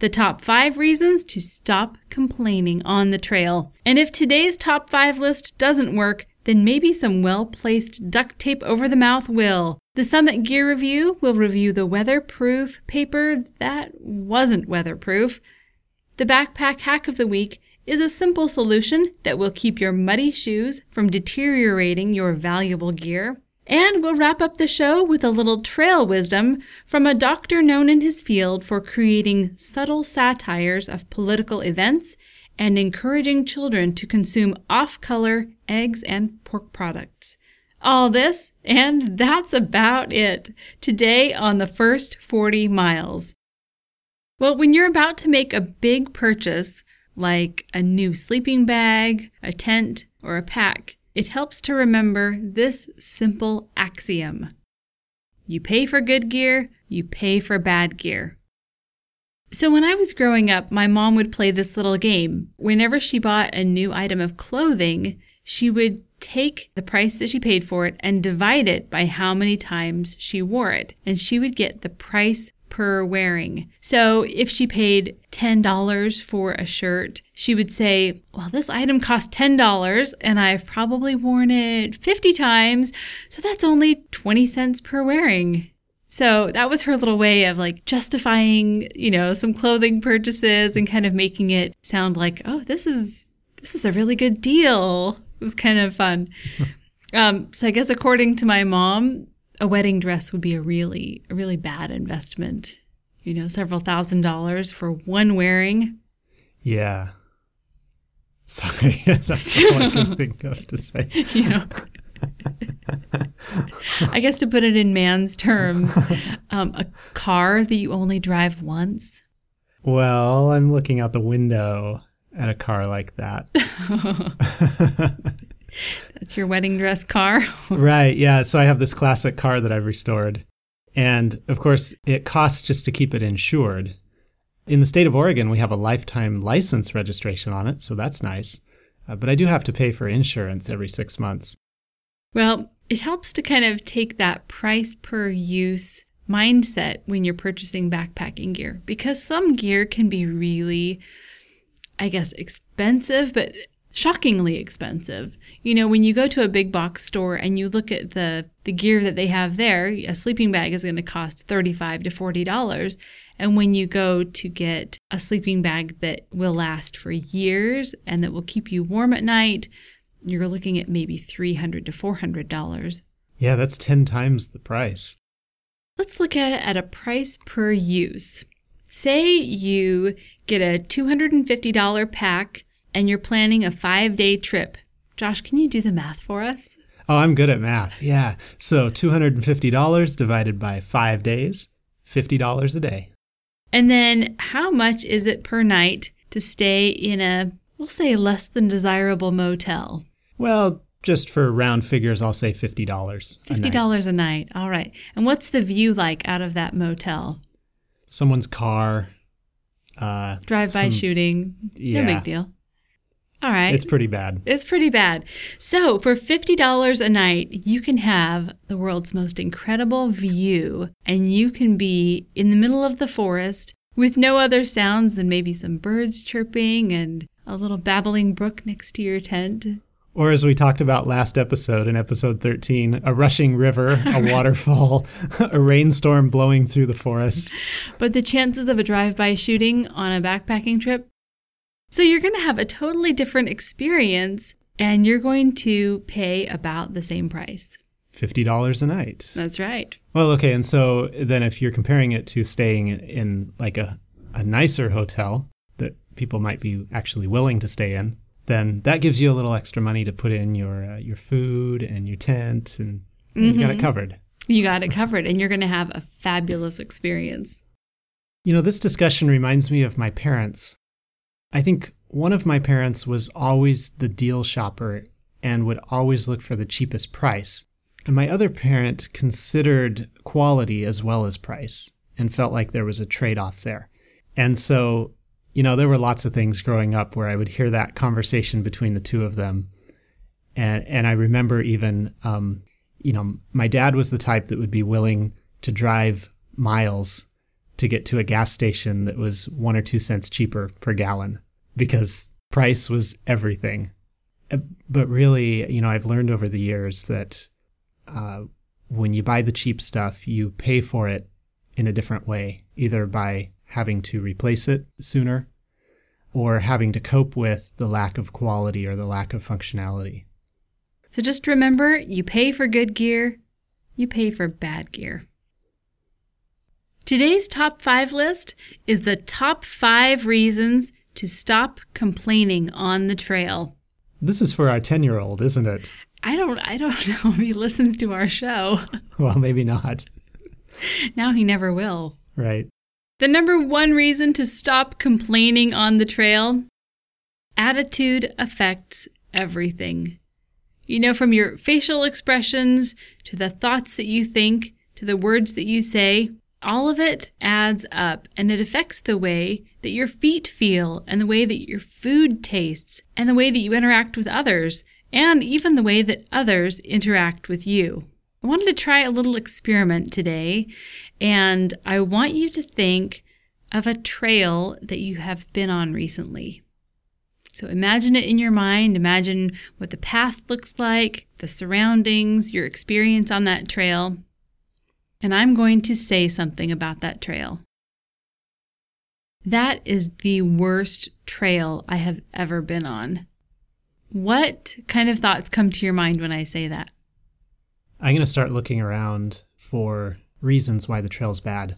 the top five reasons to stop complaining on the trail. And if today's top five list doesn't work, then maybe some well placed duct tape over the mouth will. The Summit Gear Review will review the weatherproof paper that wasn't weatherproof. The Backpack Hack of the Week is a simple solution that will keep your muddy shoes from deteriorating your valuable gear. And we'll wrap up the show with a little trail wisdom from a doctor known in his field for creating subtle satires of political events and encouraging children to consume off color eggs and pork products. All this, and that's about it today on the first 40 miles. Well, when you're about to make a big purchase, like a new sleeping bag, a tent, or a pack, it helps to remember this simple axiom You pay for good gear, you pay for bad gear. So, when I was growing up, my mom would play this little game. Whenever she bought a new item of clothing, she would take the price that she paid for it and divide it by how many times she wore it. And she would get the price per wearing. So if she paid $10 for a shirt, she would say, Well, this item cost $10 and I've probably worn it 50 times. So that's only 20 cents per wearing. So that was her little way of like justifying, you know, some clothing purchases and kind of making it sound like, oh, this is this is a really good deal. It was kind of fun. um, so I guess according to my mom, a wedding dress would be a really, a really bad investment. You know, several thousand dollars for one wearing. Yeah. Sorry, that's all I can think of to say. You know. I guess to put it in man's terms, um, a car that you only drive once. Well, I'm looking out the window at a car like that. That's your wedding dress car? right. Yeah. So I have this classic car that I've restored. And of course, it costs just to keep it insured. In the state of Oregon, we have a lifetime license registration on it. So that's nice. Uh, but I do have to pay for insurance every six months. Well, it helps to kind of take that price per use mindset when you're purchasing backpacking gear because some gear can be really, I guess, expensive, but shockingly expensive. You know, when you go to a big box store and you look at the the gear that they have there, a sleeping bag is going to cost 35 to 40 dollars. And when you go to get a sleeping bag that will last for years and that will keep you warm at night, you're looking at maybe 300 to 400 dollars. Yeah, that's 10 times the price. Let's look at it at a price per use. Say you get a $250 pack and you're planning a five day trip. Josh, can you do the math for us? Oh, I'm good at math. Yeah. So $250 divided by five days, $50 a day. And then how much is it per night to stay in a, we'll say, less than desirable motel? Well, just for round figures, I'll say $50. $50 a night. a night. All right. And what's the view like out of that motel? Someone's car. Uh, Drive by shooting. Yeah. No big deal. All right. It's pretty bad. It's pretty bad. So, for $50 a night, you can have the world's most incredible view, and you can be in the middle of the forest with no other sounds than maybe some birds chirping and a little babbling brook next to your tent. Or, as we talked about last episode, in episode 13, a rushing river, a waterfall, a rainstorm blowing through the forest. But the chances of a drive by shooting on a backpacking trip so you're going to have a totally different experience and you're going to pay about the same price. $50 a night. That's right. Well, okay. And so then if you're comparing it to staying in like a, a nicer hotel that people might be actually willing to stay in, then that gives you a little extra money to put in your uh, your food and your tent and mm-hmm. you got it covered. You got it covered and you're going to have a fabulous experience. You know, this discussion reminds me of my parents I think one of my parents was always the deal shopper and would always look for the cheapest price. And my other parent considered quality as well as price and felt like there was a trade off there. And so, you know, there were lots of things growing up where I would hear that conversation between the two of them. And, and I remember even, um, you know, my dad was the type that would be willing to drive miles to get to a gas station that was one or two cents cheaper per gallon because price was everything. Uh, but really, you know, I've learned over the years that uh, when you buy the cheap stuff, you pay for it in a different way, either by having to replace it sooner or having to cope with the lack of quality or the lack of functionality. So just remember you pay for good gear, you pay for bad gear. Today's top five list is the top five reasons to stop complaining on the trail. This is for our 10 year old, isn't it? I don't I don't know if he listens to our show. Well, maybe not. now he never will. Right. The number one reason to stop complaining on the trail attitude affects everything. You know, from your facial expressions to the thoughts that you think to the words that you say, all of it adds up and it affects the way that your feet feel and the way that your food tastes and the way that you interact with others and even the way that others interact with you. I wanted to try a little experiment today and I want you to think of a trail that you have been on recently. So imagine it in your mind. Imagine what the path looks like, the surroundings, your experience on that trail. And I'm going to say something about that trail. That is the worst trail I have ever been on. What kind of thoughts come to your mind when I say that? I'm going to start looking around for reasons why the trail's bad.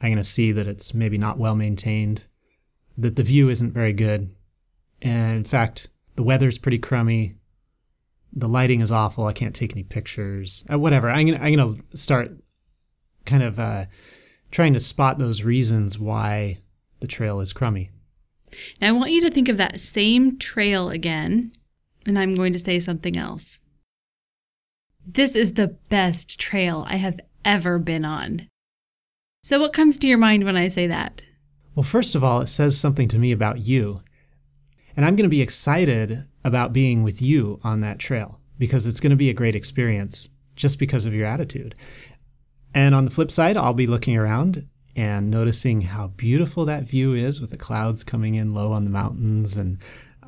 I'm going to see that it's maybe not well maintained, that the view isn't very good, and in fact, the weather's pretty crummy. The lighting is awful. I can't take any pictures. Uh, whatever. I'm I'm gonna start kind of uh, trying to spot those reasons why the trail is crummy. Now I want you to think of that same trail again, and I'm going to say something else. This is the best trail I have ever been on. So, what comes to your mind when I say that? Well, first of all, it says something to me about you. And I'm going to be excited about being with you on that trail because it's going to be a great experience just because of your attitude. And on the flip side, I'll be looking around and noticing how beautiful that view is with the clouds coming in low on the mountains and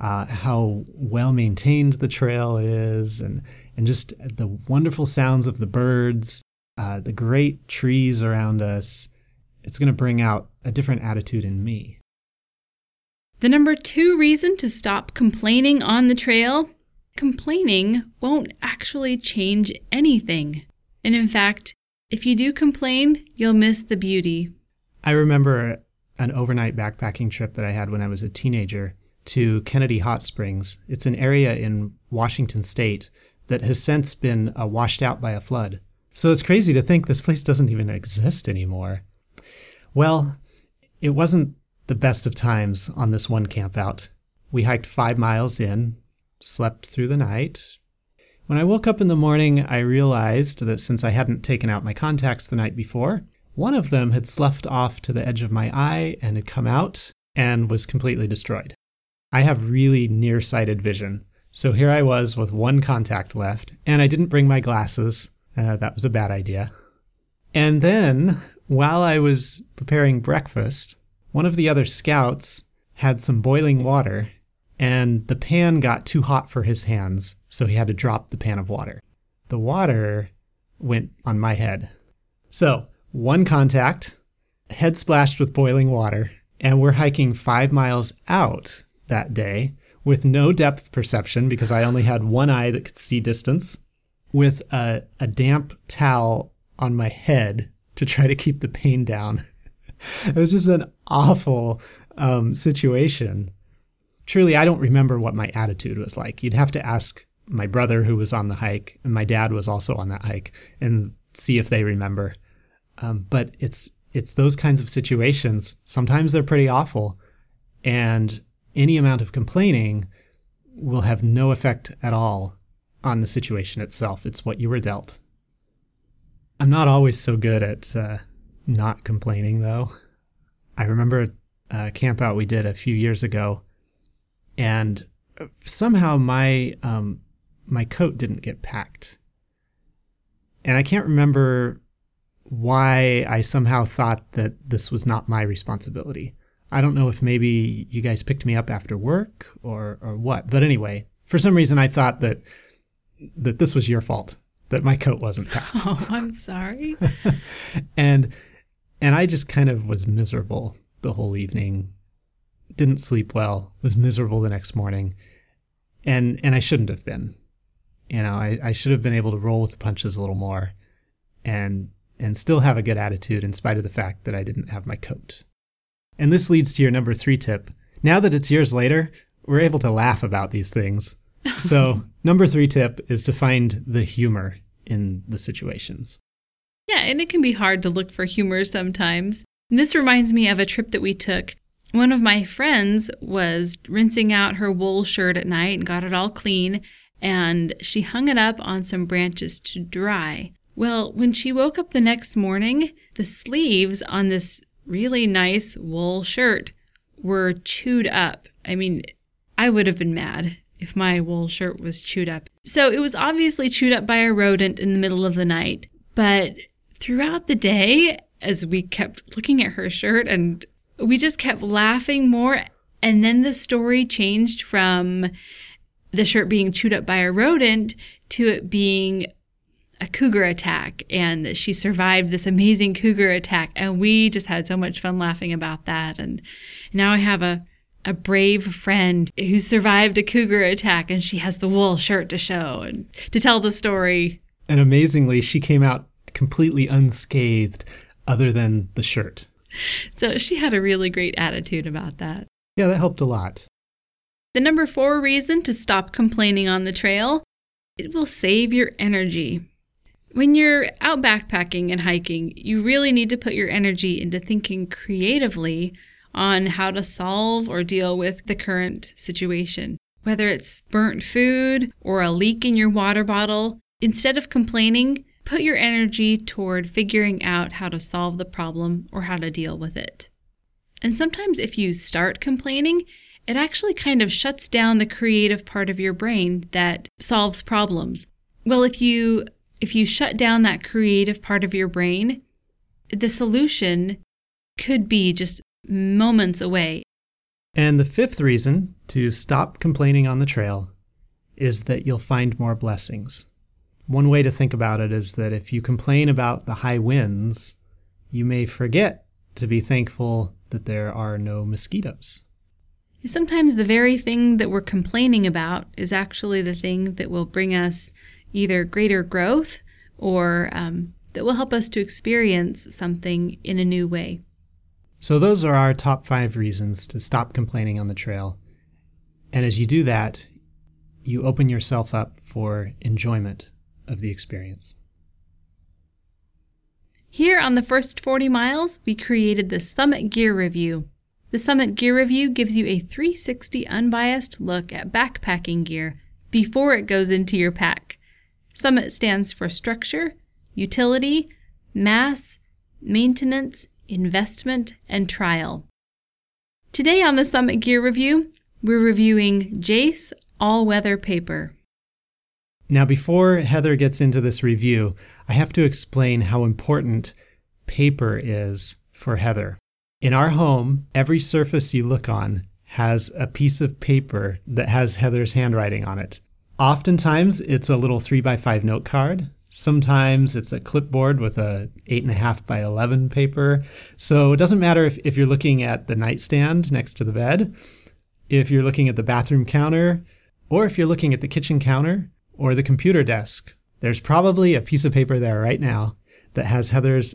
uh, how well maintained the trail is and, and just the wonderful sounds of the birds, uh, the great trees around us. It's going to bring out a different attitude in me. The number two reason to stop complaining on the trail complaining won't actually change anything. And in fact, if you do complain, you'll miss the beauty. I remember an overnight backpacking trip that I had when I was a teenager to Kennedy Hot Springs. It's an area in Washington state that has since been uh, washed out by a flood. So it's crazy to think this place doesn't even exist anymore. Well, it wasn't the best of times on this one campout. We hiked five miles in, slept through the night. When I woke up in the morning, I realized that since I hadn't taken out my contacts the night before, one of them had sloughed off to the edge of my eye and had come out and was completely destroyed. I have really nearsighted vision, so here I was with one contact left, and I didn't bring my glasses. Uh, that was a bad idea. And then, while I was preparing breakfast, one of the other scouts had some boiling water, and the pan got too hot for his hands, so he had to drop the pan of water. The water went on my head. So, one contact, head splashed with boiling water, and we're hiking five miles out that day with no depth perception because I only had one eye that could see distance, with a, a damp towel on my head to try to keep the pain down. it was just an awful um, situation. Truly, I don't remember what my attitude was like. You'd have to ask my brother who was on the hike, and my dad was also on that hike, and see if they remember. Um, but it's it's those kinds of situations. Sometimes they're pretty awful, and any amount of complaining will have no effect at all on the situation itself. It's what you were dealt. I'm not always so good at uh, not complaining, though. I remember a camp out we did a few years ago, and somehow my um, my coat didn't get packed, and I can't remember why I somehow thought that this was not my responsibility. I don't know if maybe you guys picked me up after work or or what, but anyway, for some reason I thought that that this was your fault that my coat wasn't packed. Oh, I'm sorry. and and I just kind of was miserable the whole evening. Didn't sleep well. Was miserable the next morning. And and I shouldn't have been. You know, I, I should have been able to roll with the punches a little more and and still have a good attitude in spite of the fact that I didn't have my coat. And this leads to your number three tip. Now that it's years later, we're able to laugh about these things. So, number three tip is to find the humor in the situations. Yeah, and it can be hard to look for humor sometimes. And this reminds me of a trip that we took. One of my friends was rinsing out her wool shirt at night and got it all clean, and she hung it up on some branches to dry. Well, when she woke up the next morning, the sleeves on this really nice wool shirt were chewed up. I mean, I would have been mad if my wool shirt was chewed up. So it was obviously chewed up by a rodent in the middle of the night. But throughout the day, as we kept looking at her shirt and we just kept laughing more. And then the story changed from the shirt being chewed up by a rodent to it being a cougar attack and that she survived this amazing cougar attack and we just had so much fun laughing about that and now i have a a brave friend who survived a cougar attack and she has the wool shirt to show and to tell the story. And amazingly, she came out completely unscathed other than the shirt. So she had a really great attitude about that. Yeah, that helped a lot. The number four reason to stop complaining on the trail it will save your energy. When you're out backpacking and hiking, you really need to put your energy into thinking creatively on how to solve or deal with the current situation. Whether it's burnt food or a leak in your water bottle, instead of complaining, put your energy toward figuring out how to solve the problem or how to deal with it. And sometimes if you start complaining, it actually kind of shuts down the creative part of your brain that solves problems. Well, if you if you shut down that creative part of your brain, the solution could be just moments away. And the fifth reason to stop complaining on the trail is that you'll find more blessings. One way to think about it is that if you complain about the high winds, you may forget to be thankful that there are no mosquitoes. Sometimes the very thing that we're complaining about is actually the thing that will bring us either greater growth or um, that will help us to experience something in a new way. So, those are our top five reasons to stop complaining on the trail. And as you do that, you open yourself up for enjoyment of the experience. Here on the first 40 miles, we created the Summit Gear Review. The Summit Gear Review gives you a 360 unbiased look at backpacking gear before it goes into your pack. Summit stands for structure, utility, mass, maintenance, investment, and trial. Today on the Summit Gear Review, we're reviewing Jace All Weather Paper. Now, before Heather gets into this review, I have to explain how important paper is for Heather. In our home, every surface you look on has a piece of paper that has Heather's handwriting on it. Oftentimes, it's a little 3 by 5 note card. Sometimes it's a clipboard with a eight and a half by 11 paper. So it doesn't matter if, if you're looking at the nightstand next to the bed, if you're looking at the bathroom counter, or if you're looking at the kitchen counter or the computer desk. There's probably a piece of paper there right now that has Heather's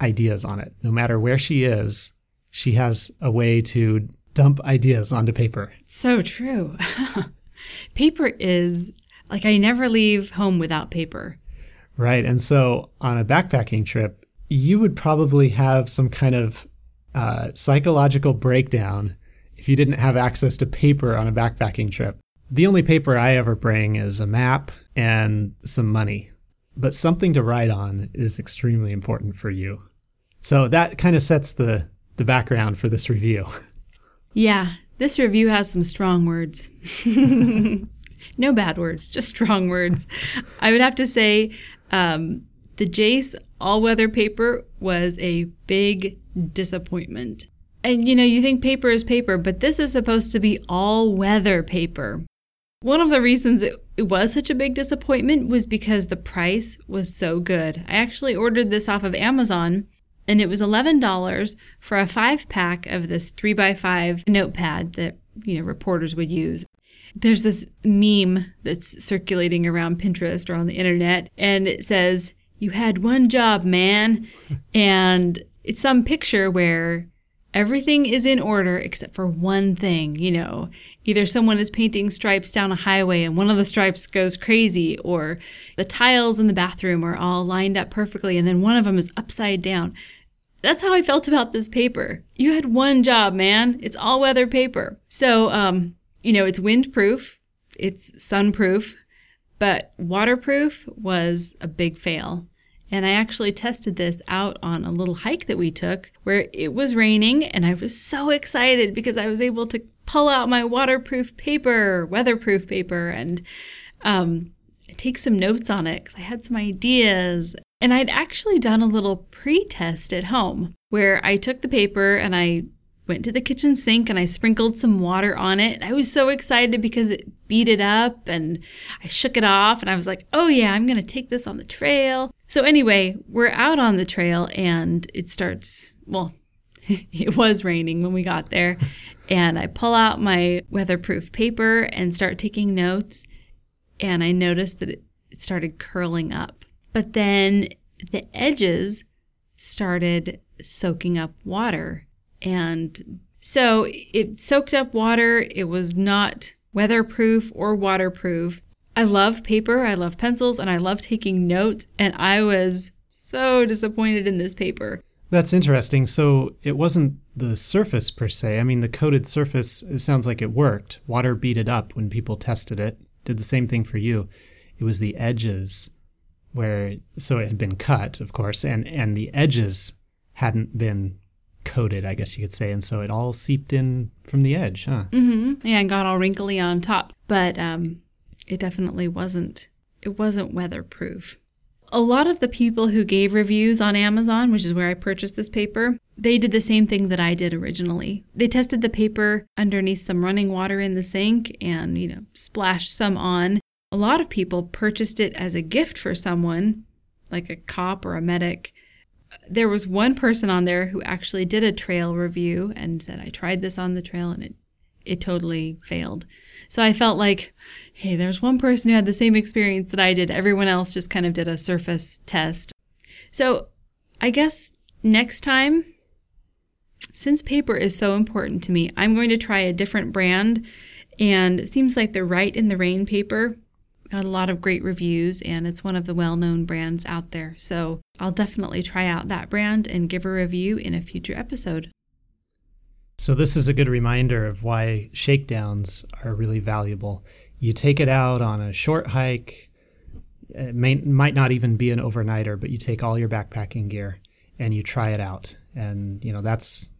ideas on it. No matter where she is, she has a way to dump ideas onto paper. So true. paper is like I never leave home without paper. Right. And so on a backpacking trip, you would probably have some kind of uh, psychological breakdown if you didn't have access to paper on a backpacking trip. The only paper I ever bring is a map and some money. But something to write on is extremely important for you. So that kind of sets the, the background for this review. Yeah, this review has some strong words. no bad words, just strong words. I would have to say um, the Jace all weather paper was a big disappointment. And you know, you think paper is paper, but this is supposed to be all weather paper. One of the reasons it, it was such a big disappointment was because the price was so good. I actually ordered this off of Amazon and it was $11 for a five pack of this three by five notepad that, you know, reporters would use. There's this meme that's circulating around Pinterest or on the internet, and it says, You had one job, man. and it's some picture where everything is in order except for one thing. You know, either someone is painting stripes down a highway and one of the stripes goes crazy, or the tiles in the bathroom are all lined up perfectly and then one of them is upside down. That's how I felt about this paper. You had one job, man. It's all weather paper. So, um, you know, it's windproof, it's sunproof, but waterproof was a big fail. And I actually tested this out on a little hike that we took where it was raining and I was so excited because I was able to pull out my waterproof paper, weatherproof paper, and um, take some notes on it because I had some ideas. And I'd actually done a little pre test at home where I took the paper and I went to the kitchen sink and I sprinkled some water on it. I was so excited because it beat it up and I shook it off and I was like, oh yeah, I'm going to take this on the trail. So anyway, we're out on the trail and it starts, well, it was raining when we got there. And I pull out my weatherproof paper and start taking notes. And I noticed that it started curling up. But then the edges started soaking up water. And so it soaked up water. It was not weatherproof or waterproof. I love paper, I love pencils, and I love taking notes. And I was so disappointed in this paper. That's interesting. So it wasn't the surface per se. I mean, the coated surface, it sounds like it worked. Water beat it up when people tested it, did the same thing for you. It was the edges where so it had been cut, of course, and and the edges hadn't been coated, I guess you could say, and so it all seeped in from the edge, huh? Mm-hmm. Yeah, and got all wrinkly on top, but um, it definitely wasn't. It wasn't weatherproof. A lot of the people who gave reviews on Amazon, which is where I purchased this paper, they did the same thing that I did originally. They tested the paper underneath some running water in the sink and, you know, splashed some on a lot of people purchased it as a gift for someone, like a cop or a medic. There was one person on there who actually did a trail review and said, I tried this on the trail and it, it totally failed. So I felt like, hey, there's one person who had the same experience that I did. Everyone else just kind of did a surface test. So I guess next time, since paper is so important to me, I'm going to try a different brand. And it seems like the Write in the Rain paper got a lot of great reviews and it's one of the well-known brands out there. So I'll definitely try out that brand and give a review in a future episode. So this is a good reminder of why shakedowns are really valuable. You take it out on a short hike. It may, might not even be an overnighter, but you take all your backpacking gear and you try it out. And you know that's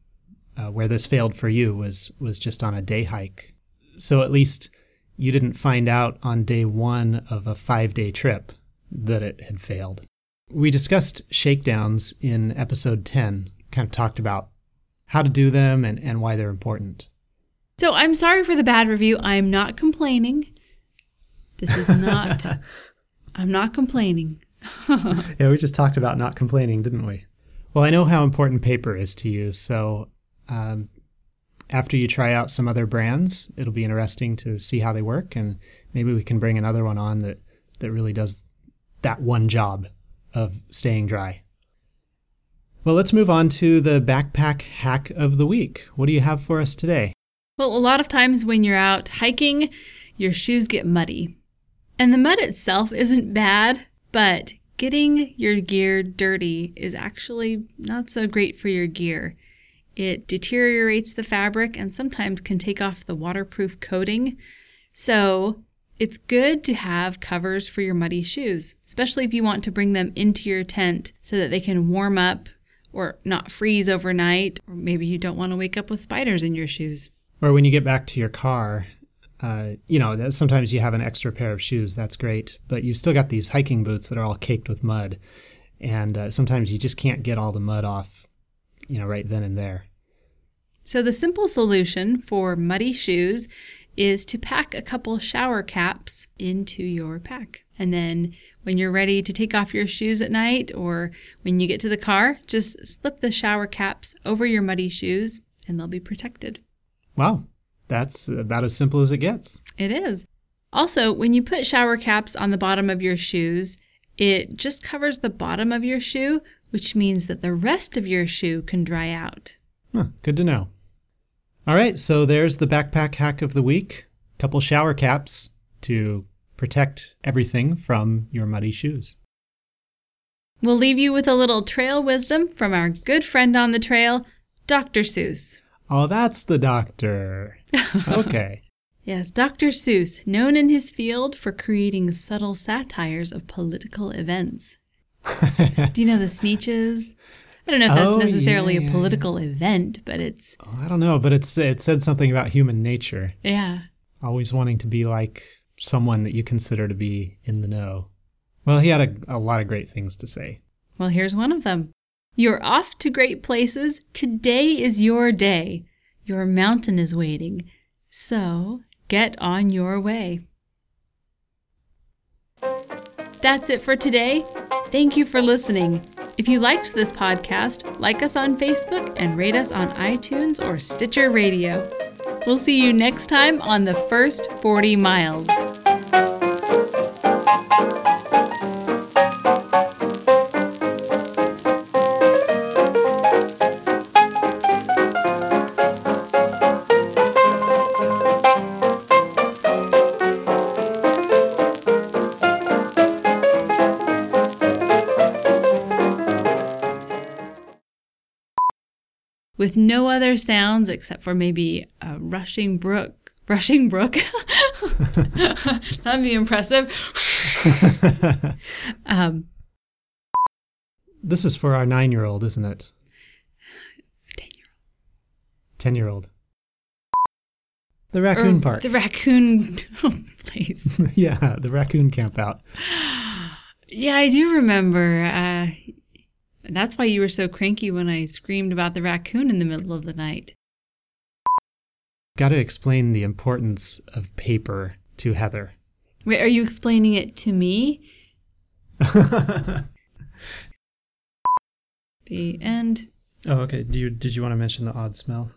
uh, where this failed for you was was just on a day hike. So at least you didn't find out on day one of a five day trip that it had failed. We discussed shakedowns in episode 10, kind of talked about how to do them and, and why they're important. So I'm sorry for the bad review. I'm not complaining. This is not, I'm not complaining. yeah, we just talked about not complaining, didn't we? Well, I know how important paper is to you, so um, after you try out some other brands, it'll be interesting to see how they work, and maybe we can bring another one on that that really does that one job of staying dry. Well, let's move on to the backpack hack of the week. What do you have for us today? Well, a lot of times when you're out hiking, your shoes get muddy. And the mud itself isn't bad, but getting your gear dirty is actually not so great for your gear. It deteriorates the fabric and sometimes can take off the waterproof coating. So it's good to have covers for your muddy shoes, especially if you want to bring them into your tent so that they can warm up or not freeze overnight, or maybe you don't want to wake up with spiders in your shoes. Or when you get back to your car, uh, you know, sometimes you have an extra pair of shoes. That's great. But you've still got these hiking boots that are all caked with mud. And uh, sometimes you just can't get all the mud off, you know, right then and there. So the simple solution for muddy shoes is to pack a couple shower caps into your pack. And then when you're ready to take off your shoes at night or when you get to the car, just slip the shower caps over your muddy shoes and they'll be protected. Wow, that's about as simple as it gets. It is. Also, when you put shower caps on the bottom of your shoes, it just covers the bottom of your shoe, which means that the rest of your shoe can dry out. Huh, good to know. All right, so there's the backpack hack of the week. Couple shower caps to protect everything from your muddy shoes. We'll leave you with a little trail wisdom from our good friend on the trail, Dr. Seuss. Oh, that's the doctor. Okay. yes, Dr. Seuss, known in his field for creating subtle satires of political events. Do you know the Sneetches? I don't know if that's oh, necessarily yeah, a political yeah. event, but it's. Oh, I don't know, but it's it said something about human nature. Yeah. Always wanting to be like someone that you consider to be in the know. Well, he had a, a lot of great things to say. Well, here's one of them. You're off to great places. Today is your day. Your mountain is waiting. So get on your way. That's it for today. Thank you for listening. If you liked this podcast, like us on Facebook and rate us on iTunes or Stitcher Radio. We'll see you next time on the first 40 miles. No other sounds except for maybe a rushing brook. Rushing brook? That'd be impressive. um, this is for our nine year old, isn't it? 10 year old. 10 year old. The raccoon or part. The raccoon place. yeah, the raccoon camp out. Yeah, I do remember. Uh, that's why you were so cranky when I screamed about the raccoon in the middle of the night. Got to explain the importance of paper to Heather. Wait, are you explaining it to me? the end. Oh, okay. Do you did you want to mention the odd smell?